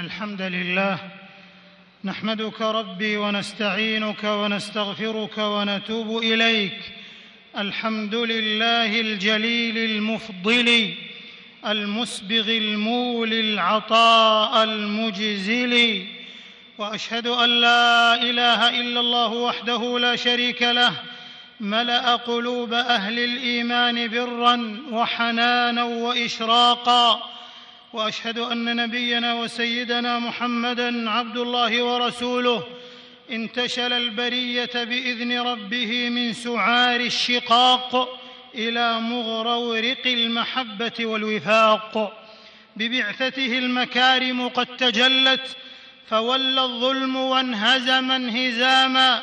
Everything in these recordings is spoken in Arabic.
الحمد لله. نحمدك ربي ونستعينك ونستغفرك ونتوب إليك. الحمد لله الجليل المفضل المسبغ المولي العطاء المجزل. وأشهد أن لا إله إلا الله وحده لا شريك له. ملأ قلوب أهل الإيمان برا وحنانا وإشراقا. وأشهد أن نبينا وسيدنا محمدا عبد الله ورسوله انتشل البرية بإذن ربه من سعار الشقاق إلى مغرورق المحبة والوفاق. ببعثته المكارم قد تجلت فولى الظلم وانهزم انهزاما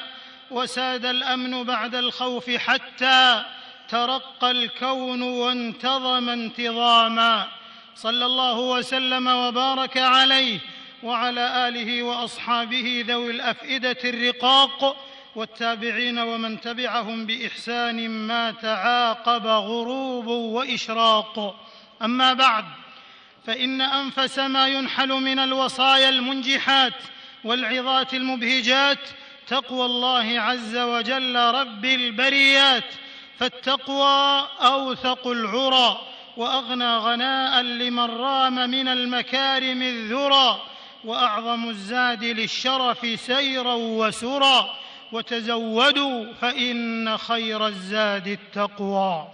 وساد الأمن بعد الخوف حتى ترقى الكون وانتظم انتظاما. صلى الله وسلم وبارك عليه وعلى آله وأصحابه ذوي الأفئدة الرقاق والتابعين ومن تبعهم بإحسان ما تعاقب غروب وإشراق. أما بعد فإن أنفس ما ينحل من الوصايا المنجحات والعظات المبهجات تقوى الله عز وجل رب البريات فالتقوى أوثق العرى. وأغنى غناء لمن رام من المكارم الذرى وأعظم الزاد للشرف سيرا وسرا وتزودوا فإن خير الزاد التقوى.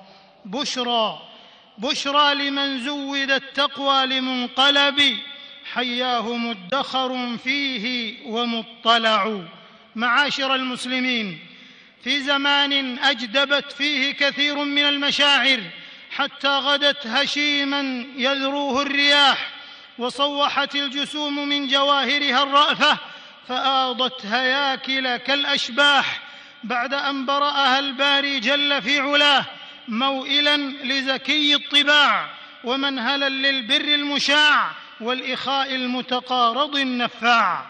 بشرى بشرى لمن زود التقوى لمنقلب حياه مدخر فيه ومطلع. معاشر المسلمين في زمان أجدبت فيه كثير من المشاعر حتى غدت هشيما يذروه الرياح وصوحت الجسوم من جواهرها الرأفة فآضت هياكل كالأشباح بعد أن برأها الباري جل في علاه موئلا لزكي الطباع ومنهلا للبر المشاع والإخاء المتقارض النفاع.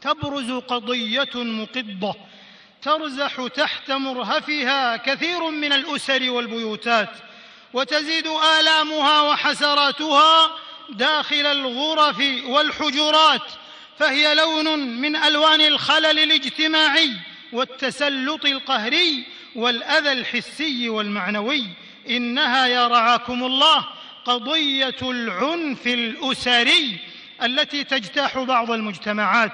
تبرز قضية مقضة ترزح تحت مرهفها كثير من الأسر والبيوتات وتزيد آلامها وحسراتها داخل الغرف والحجرات فهي لون من ألوان الخلل الاجتماعي والتسلط القهري والأذى الحسي والمعنوي. إنها يا رعاكم الله قضية العنف الأسري التي تجتاح بعض المجتمعات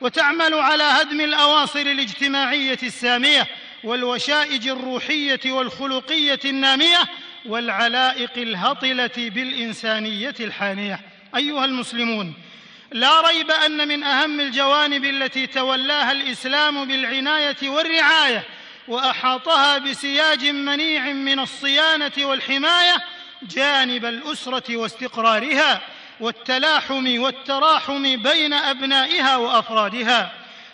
وتعمل على هدم الأواصر الاجتماعية السامية والوشائج الروحية والخلقية النامية والعلائق الهطلة بالإنسانية الحانية. أيها المسلمون لا ريب أن من أهم الجوانب التي تولاها الإسلام بالعناية والرعاية وأحاطها بسياج منيع من الصيانة والحماية جانب الأسرة واستقرارها والتلاحم والتراحم بين أبنائها وأفرادها.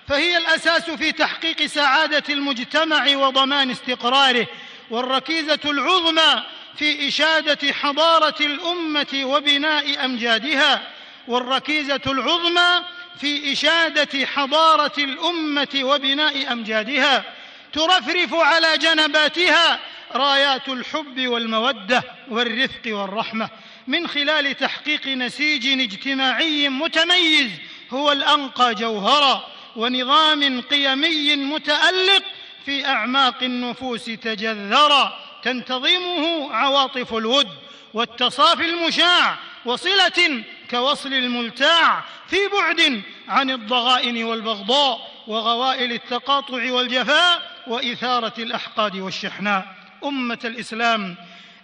فهي الأساس في تحقيق سعادة المجتمع وضمان استقراره. والركيزة العظمى في إشادة حضارة الأمة وبناء أمجادها والركيزة العظمى في إشادة حضارة الأمة وبناء أمجادها. ترفرف على جنباتها رايات الحب والمودة والرفق والرحمة. من خلال تحقيق نسيج اجتماعي متميز هو الأنقى جوهرا ونظام قيمي متألق في أعماق النفوس تجذرا تنتظمه عواطف الود والتصافي المشاع وصلة كوصل الملتاع في بعد عن الضغائن والبغضاء وغوائل التقاطع والجفاء وإثارة الأحقاد والشحناء. أمة الإسلام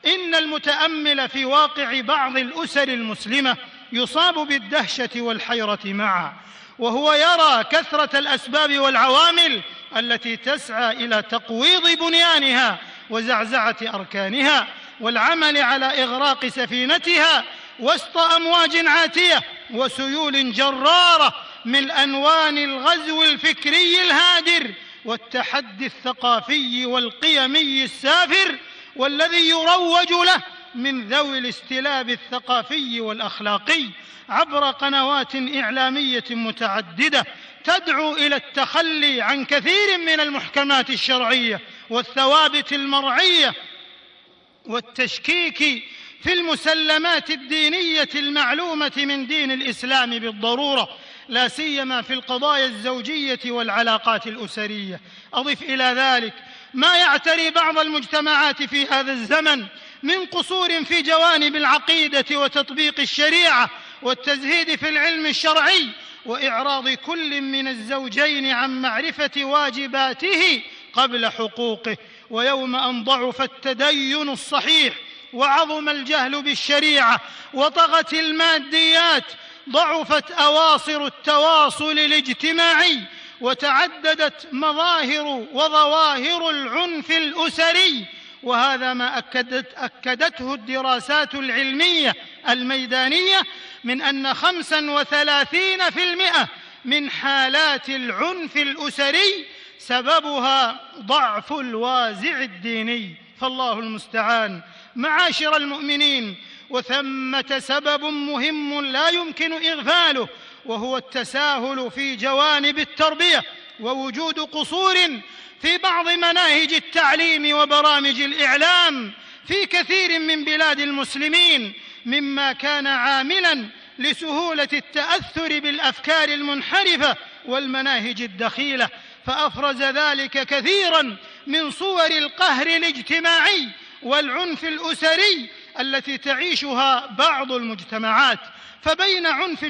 إن المتأمل في واقع بعض الأسر المسلمة يصاب بالدهشة والحيرة معا. وهو يرى كثرة الأسباب والعوامل التي تسعى إلى تقويض بنيانها وزعزعة أركانها والعمل على إغراق سفينتها وسط أمواج عاتية وسيول جرارة من انوان الغزو الفكري الهادر والتحدي الثقافي والقيمي السافر والذي يروج له من ذوي الاستلاب الثقافي والأخلاقي عبر قنوات إعلامية متعددة تدعو إلى التخلي عن كثير من المحكمات الشرعية والثوابت المرعية والتشكيك في المسلمات الدينية المعلومة من دين الإسلام بالضرورة لا سيما في القضايا الزوجية والعلاقات الأسرية. أضف إلى ذلك ما يعتري بعض المجتمعات في هذا الزمن من قصور في جوانب العقيدة وتطبيق الشريعة والتزهيد في العلم الشرعي وإعراض كل من الزوجين عن معرفة واجباته قبل حقوقه ويوم أن ضعف التدين الصحيح وعظم الجهل بالشريعة وطغت الماديات ضعفت أواصر التواصل الاجتماعي وتعددت مظاهر وظواهر العنف الأسري وهذا ما أكدت أكدته الدراسات العلمية الميدانية من أن خمسا وثلاثين في المئة من حالات العنف الأسري سببها ضعف الوازع الديني. فالله المستعان. معاشر المؤمنين وثمة سبب مهم لا يمكن إغفاله وهو التساهل في جوانب التربية. ووجود قصور في بعض مناهج التعليم وبرامج الإعلام في كثير من بلاد المسلمين مما كان عاملا لسهولة التأثر بالأفكار المنحرفة والمناهج الدخيلة. فأفرز ذلك كثيرا من صور القهر الاجتماعي والعنف الأسري التي تعيشها بعض المجتمعات. فبين عنف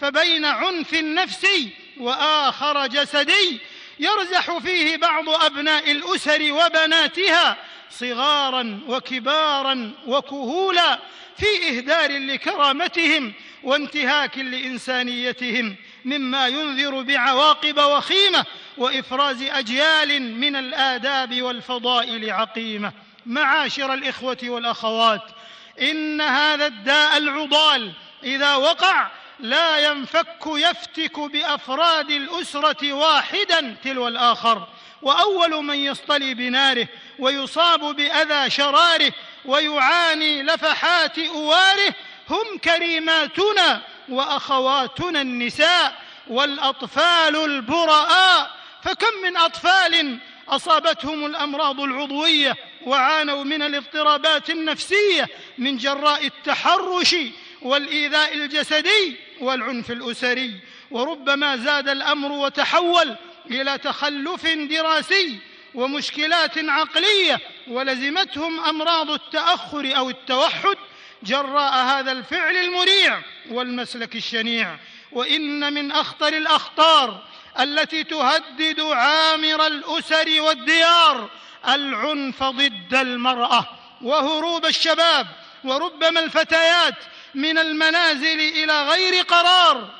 فبين عنف نفسي وآخر جسدي يرزح فيه بعض أبناء الأسر وبناتها صغارا وكبارا وكهولا في إهدار لكرامتهم وانتهاك لإنسانيتهم مما ينذر بعواقب وخيمة وإفراز أجيال من الآداب والفضائل عقيمة. معاشر الإخوة والأخوات إن هذا الداء العضال إذا وقع لا ينفك يفتك بأفراد الأسرة واحدا تلو الآخر وأول من يصطلي بناره ويصاب بأذى شراره ويعاني لفحات أواره هم كريماتنا وأخواتنا النساء والأطفال البراء فكم من أطفال أصابتهم الأمراض العضوية وعانوا من الاضطرابات النفسية من جراء التحرش والإيذاء الجسدي والعنف الأسري وربما زاد الأمر وتحول إلى تخلف دراسي ومشكلات عقلية ولزمتهم أمراض التأخر أو التوحد جراء هذا الفعل المريع والمسلك الشنيع. وإن من أخطر الأخطار التي تهدد عامر الأسر والديار العنف ضد المرأة وهروب الشباب وربما الفتيات من المنازل إلى غير قرار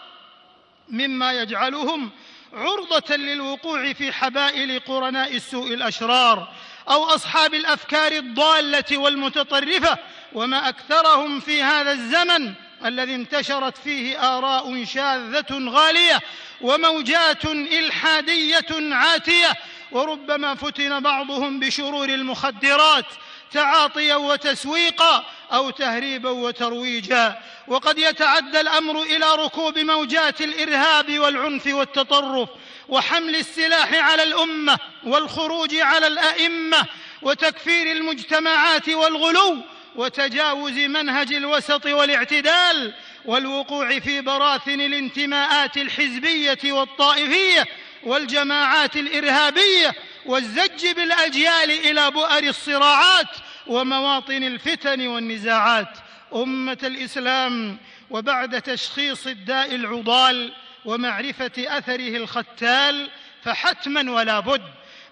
مما يجعلهم عرضة للوقوع في حبائل قرناء السوء الأشرار أو أصحاب الأفكار الضالة والمتطرفة وما أكثرهم في هذا الزمن الذي انتشرت فيه آراء شاذة غالية وموجات إلحادية عاتية وربما فتن بعضهم بشرور المخدرات تعاطيا وتسويقا أو تهريبا وترويجا. وقد يتعدى الأمر إلى ركوب موجات الإرهاب والعنف والتطرف وحمل السلاح على الأمة والخروج على الأئمة وتكفير المجتمعات والغلو وتجاوز منهج الوسط والاعتدال والوقوع في براثن الانتماءات الحزبية والطائفية والجماعات الإرهابية والزج بالأجيال إلى بؤر الصراعات ومواطن الفتن والنزاعات. أمة الإسلام وبعد تشخيص الداء العضال ومعرفة أثره الختال فحتما ولا بد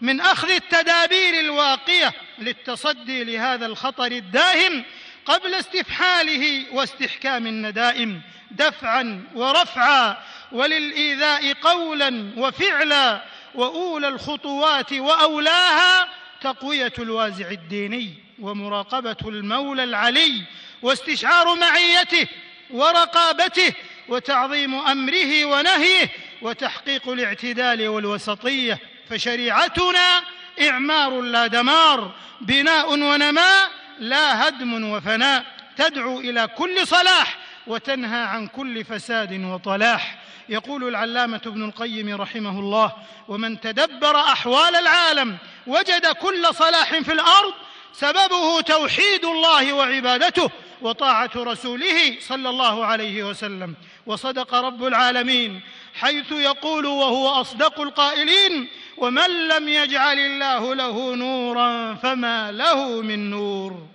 من أخذ التدابير الواقية للتصدي لهذا الخطر الداهم قبل استفحاله واستحكام الندائم دفعا ورفعا وللإيذاء قولا وفعلا وأولى الخطوات وأولاها تقوية الوازع الديني. ومراقبة المولى العلي واستشعار معيته ورقابته وتعظيم أمره ونهيه وتحقيق الاعتدال والوسطية فشريعتنا إعمار لا دمار بناء ونماء لا هدم وفناء تدعو إلى كل صلاح وتنهى عن كل فساد وطلاح. يقول العلامة ابن القيم رحمه الله ومن تدبر أحوال العالم وجد كل صلاح في الأرض سببه توحيد الله وعبادته وطاعة رسوله صلى الله عليه وسلم. وصدق رب العالمين حيث يقول وهو أصدق القائلين ومن لم يجعل الله له نورا فما له من نور.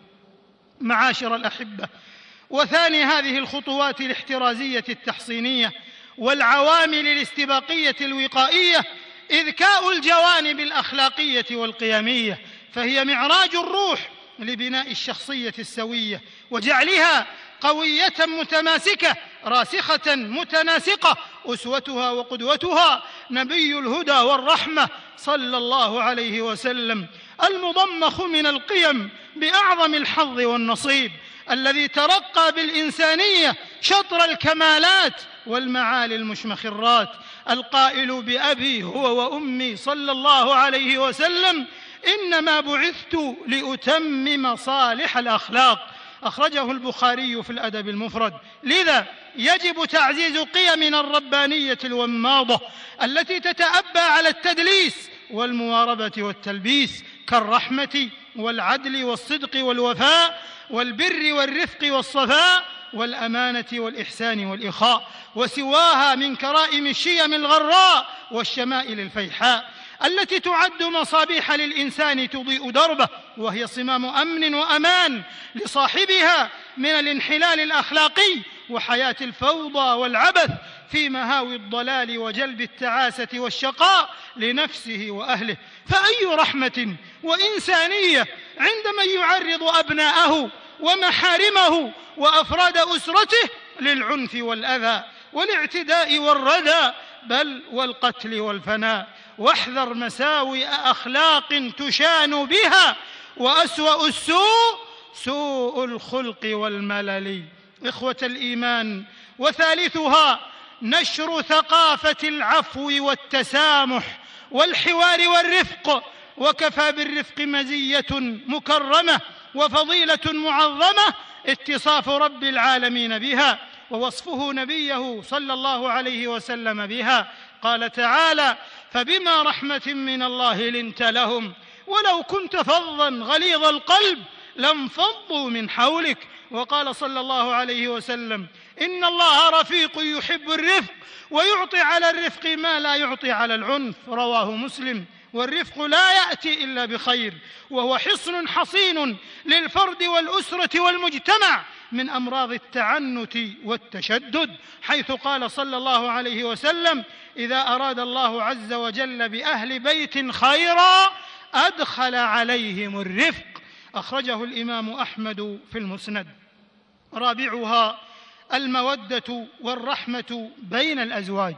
معاشر الأحبة وثاني هذه الخطوات الاحترازية التحصينية والعوامل الاستباقية الوقائية إذكاء الجوانب الأخلاقية والقيمية. فهي معراج الروح لبناء الشخصية السوية وجعلها قوية متماسكة راسخة متناسقة أسوتها وقدوتها نبي الهدى والرحمة صلى الله عليه وسلم المضمخ من القيم بأعظم الحظ والنصيب الذي ترقى بالإنسانية شطر الكمالات والمعالي المشمخرات القائل بأبي هو وأمي صلى الله عليه وسلم إنما بعثت لأتمم صالح الأخلاق. أخرجه البخاري في الأدب المفرد. لذا يجب تعزيز قيمنا الربانية الوماضة التي تتأبى على التدليس والمواربة والتلبيس كالرحمة والعدل والصدق والوفاء والبر والرفق والصفاء والأمانة والإحسان والإخاء وسواها من كرائم الشيم الغراء والشمائل الفيحاء. التي تعد مصابيح للإنسان تضيء دربه وهي صمام أمن وأمان لصاحبها من الانحلال الأخلاقي وحياة الفوضى والعبث في مهاوي الضلال وجلب التعاسة والشقاء لنفسه وأهله. فأي رحمة وإنسانية عند من يعرض أبناءه ومحارمه وأفراد أسرته للعنف والأذى والاعتداء والردى بل والقتل والفناء. واحذر مساوئ أخلاق تشان بها وأسوأ السوء سوء الخلق والملل. إخوة الإيمان وثالثها نشر ثقافة العفو والتسامح والحوار والرفق. وكفى بالرفق مزية مكرمة وفضيلة معظمة اتصاف رب العالمين بها ووصفه نبيه صلى الله عليه وسلم بها. قال تعالى فبما رحمة من الله لنت لهم ولو كنت فظا غليظ القلب لانفضوا من حولك. وقال صلى الله عليه وسلم إن الله رفيق يحب الرفق ويعطي على الرفق ما لا يعطي على العنف. رواه مسلم. والرفق لا يأتي إلا بخير وهو حصن حصين للفرد والأسرة والمجتمع من أمراض التعنت والتشدد حيث قال صلى الله عليه وسلم إذا أراد الله عز وجل بأهل بيت خيرا أدخل عليهم الرفق. أخرجه الإمام أحمد في المسند. رابعها المودة والرحمة بين الأزواج.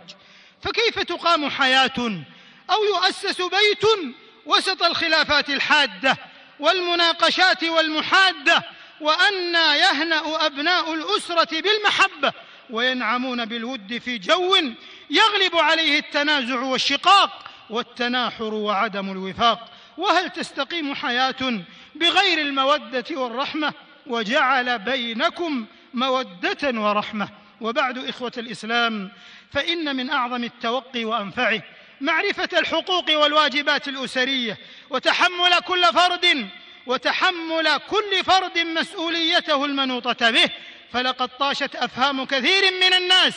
فكيف تقام حياة أو يؤسس بيت وسط الخلافات الحادة والمناقشات والمحادة وأنى يهنأ أبناء الأسرة بالمحبة وينعمون بالود في جو يغلب عليه التنازع والشقاق والتناحر وعدم الوفاق. وهل تستقيم حياة بغير المودة والرحمة؟ وجعل بينكم مودة ورحمة. وبعد إخوة الإسلام فإن من أعظم التوقي وأنفعه معرفة الحقوق والواجبات الأسرية وتحمل كل فرد وتحمل كل فرد مسؤوليته المنوطة به. فلقد طاشت أفهام كثير من الناس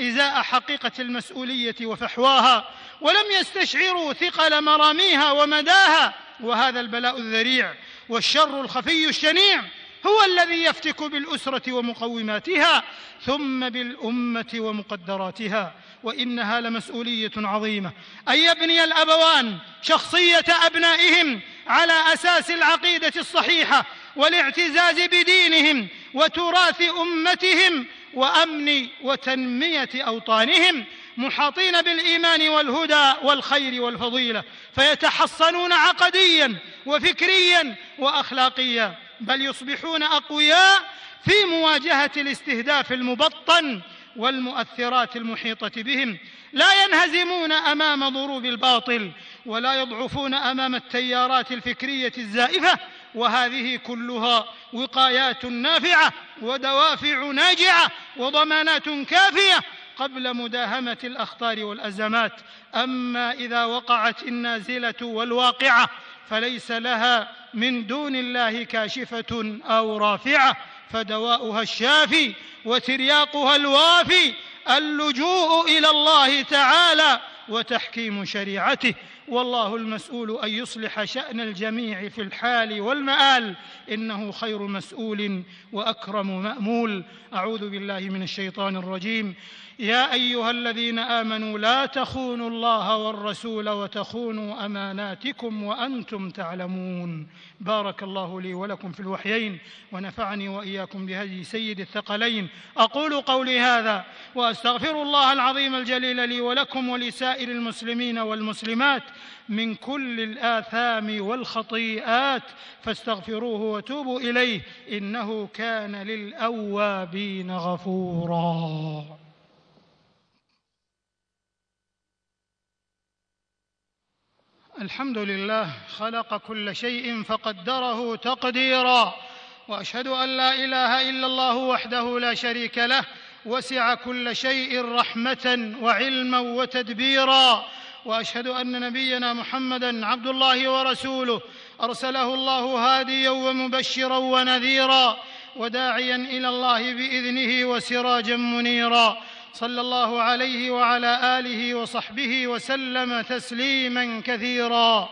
إزاء حقيقة المسؤولية وفحواها ولم يستشعروا ثقل مراميها ومداها وهذا البلاء الذريع والشر الخفي الشنيع هو الذي يفتك بالأسرة ومقوماتها ثم بالأمة ومقدراتها وإنها لمسؤولية عظيمة. ان يبني الأبوان شخصية أبنائهم على أساس العقيدة الصحيحة والاعتزاز بدينهم وتراث أمتهم وأمن وتنمية أوطانهم محاطين بالإيمان والهدى والخير والفضيلة فيتحصنون عقديا وفكريا واخلاقيا بل يصبحون أقوياء في مواجهة الاستهداف المبطن والمؤثرات المحيطة بهم. لا ينهزمون أمام ضروب الباطل ولا يضعفون أمام التيارات الفكرية الزائفة وهذه كلها وقايات نافعة ودوافع ناجعة وضمانات كافية قبل مداهمة الأخطار والأزمات. أما إذا وقعت النازلة والواقعة فليس لها من دون الله كاشفة أو رافعة فدواؤها الشافي وترياقها الوافي اللجوء إلى الله تعالى وتحكيم شريعته. والله المسؤول أن يصلح شأن الجميع في الحال والمآل. إنه خير مسؤول وأكرم مأمول. أعوذ بالله من الشيطان الرجيم. يا أيها الذين آمنوا لا تخونوا الله والرسول وتخونوا أماناتكم وأنتم تعلمون. بارك الله لي ولكم في الوحيين ونفعني وإياكم بهدي سيد الثقلين. أقول قولي هذا وأستغفر الله العظيم الجليل لي ولكم ولسائر المسلمين والمسلمات من كل الآثام والخطيئات فاستغفروه وتوبوا إليه إنه كان للأوابين غفورا. الحمد لله خلق كل شيء فقدره تقديرا. وأشهد أن لا إله إلا الله وحده لا شريك له وسع كل شيء رحمة وعلما وتدبيرا. وأشهد أن نبينا محمدا عبد الله ورسوله أرسله الله هاديا ومبشرا ونذيرا وداعيا إلى الله بإذنه وسراجا منيرا. صلى الله عليه وعلى آله وصحبه وسلم تسليما كثيرا.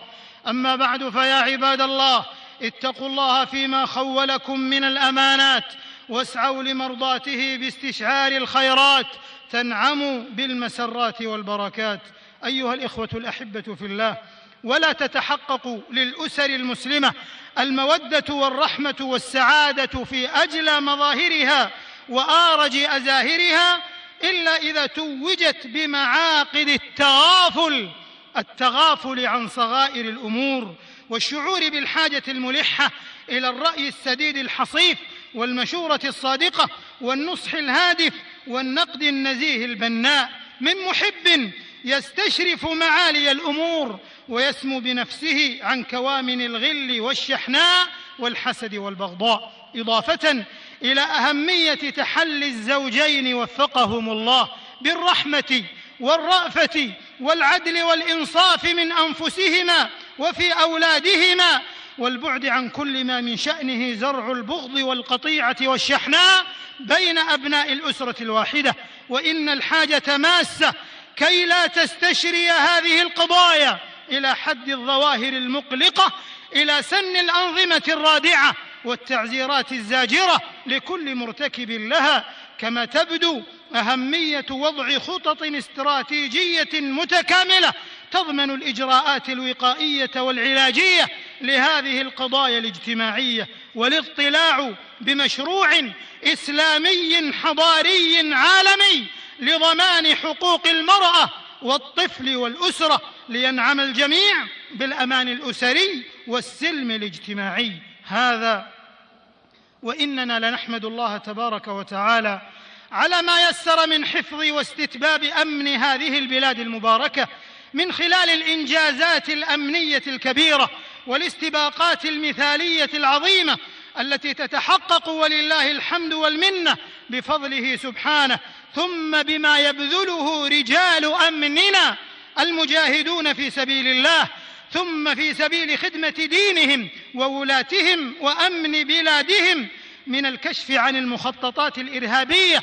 أما بعد فيا عباد الله اتقوا الله فيما خولكم من الأمانات واسعوا لمرضاته باستشعار الخيرات تنعموا بالمسرات والبركات. أيها الإخوة الأحبة في الله ولا تتحقق للأسر المسلمة المودة والرحمة والسعادة في اجلى مظاهرها وارج أزاهرها إلا إذا توجت بمعاقد التغافل التغافل عن صغائر الأمور والشعور بالحاجة الملحة إلى الرأي السديد الحصيف والمشورة الصادقة والنصح الهادف والنقد النزيه البناء. من محب يستشرف معالي الأمور ويسمو بنفسه عن كوامن الغل والشحناء والحسد والبغضاء. إضافة إلى أهمية تحلي الزوجين وفقهم الله بالرحمة والرأفة والعدل والإنصاف من أنفسهما وفي أولادهما والبعد عن كل ما من شأنه زرع البغض والقطيعة والشحناء بين أبناء الأسرة الواحدة وإن الحاجة ماسة كي لا تستشري هذه القضايا إلى حد الظواهر المقلقة إلى سن الأنظمة الرادعة والتعزيرات الزاجرة لكل مرتكب لها كما تبدو أهمية وضع خطط استراتيجية متكاملة تضمن الإجراءات الوقائية والعلاجية لهذه القضايا الاجتماعية والاطلاع بمشروع إسلامي حضاري عالمي لضمان حقوق المرأة والطفل والأسرة لينعم الجميع بالأمان الأسري والسلم الاجتماعي. هذا وإننا لنحمد الله تبارك وتعالى على ما يسر من حفظ واستتباب أمن هذه البلاد المباركة من خلال الإنجازات الأمنية الكبيرة والاستباقات المثالية العظيمة التي تتحقق ولله الحمد والمنة بفضله سبحانه ثم بما يبذله رجال أمننا المجاهدون في سبيل الله ثم في سبيل خدمة دينهم وولاتهم وأمن بلادهم من الكشف عن المخططات الإرهابية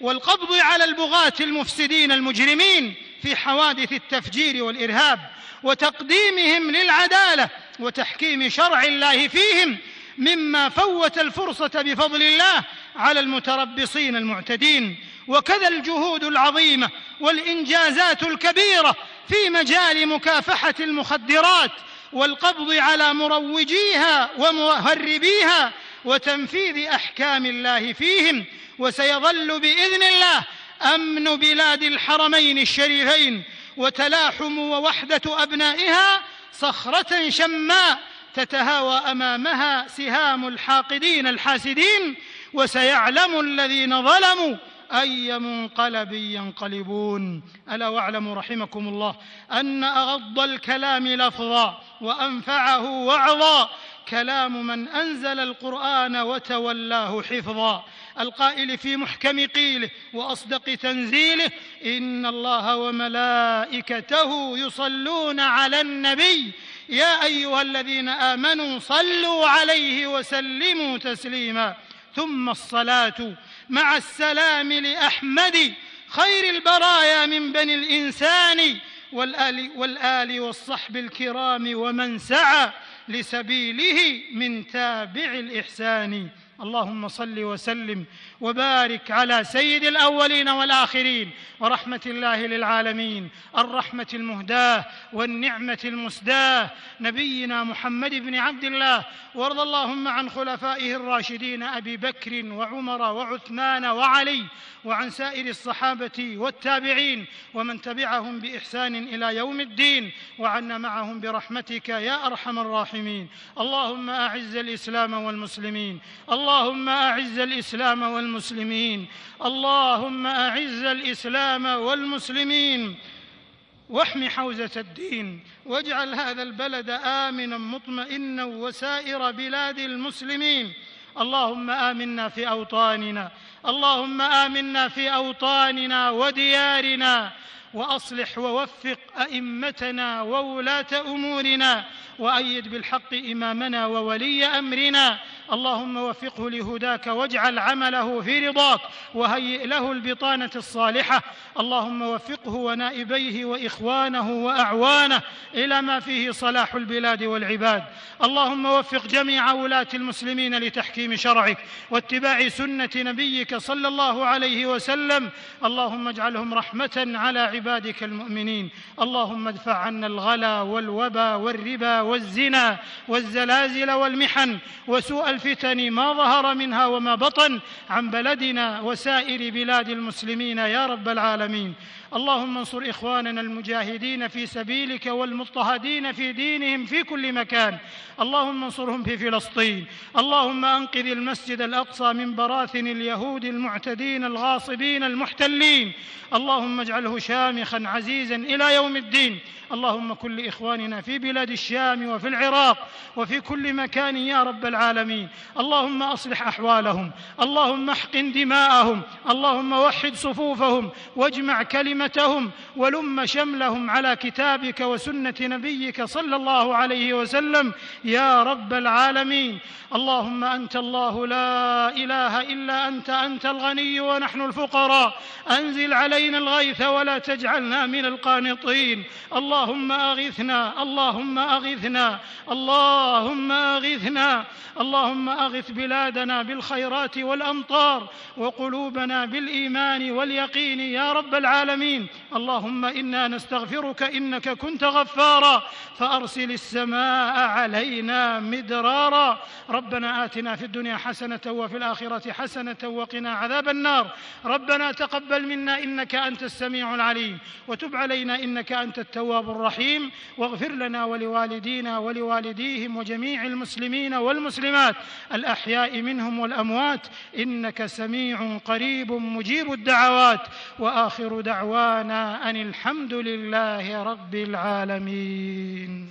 والقبض على البغاة المفسدين المجرمين في حوادث التفجير والإرهاب وتقديمهم للعدالة وتحكيم شرع الله فيهم مما فوت الفرصة بفضل الله على المتربصين المعتدين. وكذا الجهود العظيمة والإنجازات الكبيرة في مجال مكافحة المخدرات والقبض على مروجيها ومهربيها وتنفيذ أحكام الله فيهم وسيظل بإذن الله أمن بلاد الحرمين الشريفين وتلاحم ووحدة أبنائها صخرة شماء تتهاوى أمامها سهام الحاقدين الحاسدين وسيعلم الذين ظلموا أي منقلب ينقلبون. ألا واعلموا رحمكم الله أن أغض الكلام لفظا وأنفعه وعظا. كلام من أنزل القرآن وتولاه حفظا. القائل في محكم قيله وأصدق تنزيله إن الله وملائكته يصلون على النبي. يا أيها الذين آمنوا صلوا عليه وسلموا تسليما. ثم الصلاة مع السلام لأحمد خير البرايا من بني الإنسان والآل, والآل والصحب الكرام ومن سعى لسبيله من تابع الإحسان. اللهم صل وسلم وبارك على سيد الأولين والآخرين ورحمة الله للعالمين الرحمة المهداة والنعمة المسداة نبينا محمد بن عبد الله وارض اللهم عن خلفائه الراشدين أبي بكر وعمر وعثمان وعلي وعن سائر الصحابة والتابعين ومن تبعهم بإحسان إلى يوم الدين وعنا معهم برحمتك يا أرحم الراحمين. اللهم أعز الإسلام والمسلمين. اللهم أعز الإسلام والمسلمين. اللهم أعز الإسلام والمسلمين واحم حوزة الدين واجعل هذا البلد آمنا مطمئنا وسائر بلاد المسلمين. اللهم آمنا في أوطاننا. اللهم آمنا في أوطاننا وديارنا. وأصلح ووفق أئمتنا وولاة أمورنا وأيد بالحق إمامنا وولي أمرنا. اللهم وفقه لهداك واجعل عمله في رضاك وهيئ له البطانة الصالحة. اللهم وفقه ونائبيه وإخوانه وأعوانه إلى ما فيه صلاح البلاد والعباد. اللهم وفق جميع ولاة المسلمين لتحكيم شرعك واتباع سنة نبيك صلى الله عليه وسلم. اللهم اجعلهم رحمة على عبادك المؤمنين. اللهم ادفع عنا الغلا والوبا والربا والزنا والزلازل والمحن وسوء الفتن ما ظهر منها وما بطن عن بلدنا وسائر بلاد المسلمين يا رب العالمين. اللهم انصر إخواننا المجاهدين في سبيلك والمضطهدين في دينهم في كل مكان. اللهم انصرهم في فلسطين. اللهم أنقذ المسجد الأقصى من براثن اليهود المعتدين الغاصبين المحتلين. اللهم اجعله شامخا عزيزا إلى يوم الدين. اللهم كن لاخواننا في بلاد الشام وفي العراق وفي كل مكان يا رب العالمين. اللهم أصلح أحوالهم. اللهم احقن دماءهم. اللهم وحد صفوفهم. واجمع كلمتهم ولم شملهم على كتابك وسنة نبيك صلى الله عليه وسلم. يا رب العالمين. اللهم أنت الله لا إله إلا أنت أنت الغني ونحن الفقراء. أنزل علينا الغيث ولا تجعلنا من القانطين. اللهم أغثنا اللهم أغثنا اللهم أغثنا اللهم أغث بلادنا بالخيرات والأمطار وقلوبنا بالإيمان واليقين. يا رب العالمين. اللهم إنا نستغفرك إنك كنت غفارا. فأرسل السماء علينا مدرارا. ربنا آتنا في الدنيا حسنة وفي الآخرة حسنة وقنا عذاب النار. ربنا تقبل منا إنك أنت السميع العليم. وتب علينا إنك أنت التواب الرحيم. واغفر لنا ولوالدينا ولوالديهم وجميع المسلمين والمسلمات الأحياء منهم والأموات. إنك سميع قريب مجيب الدعوات. وآخر دعوانا أن الحمد لله رب العالمين.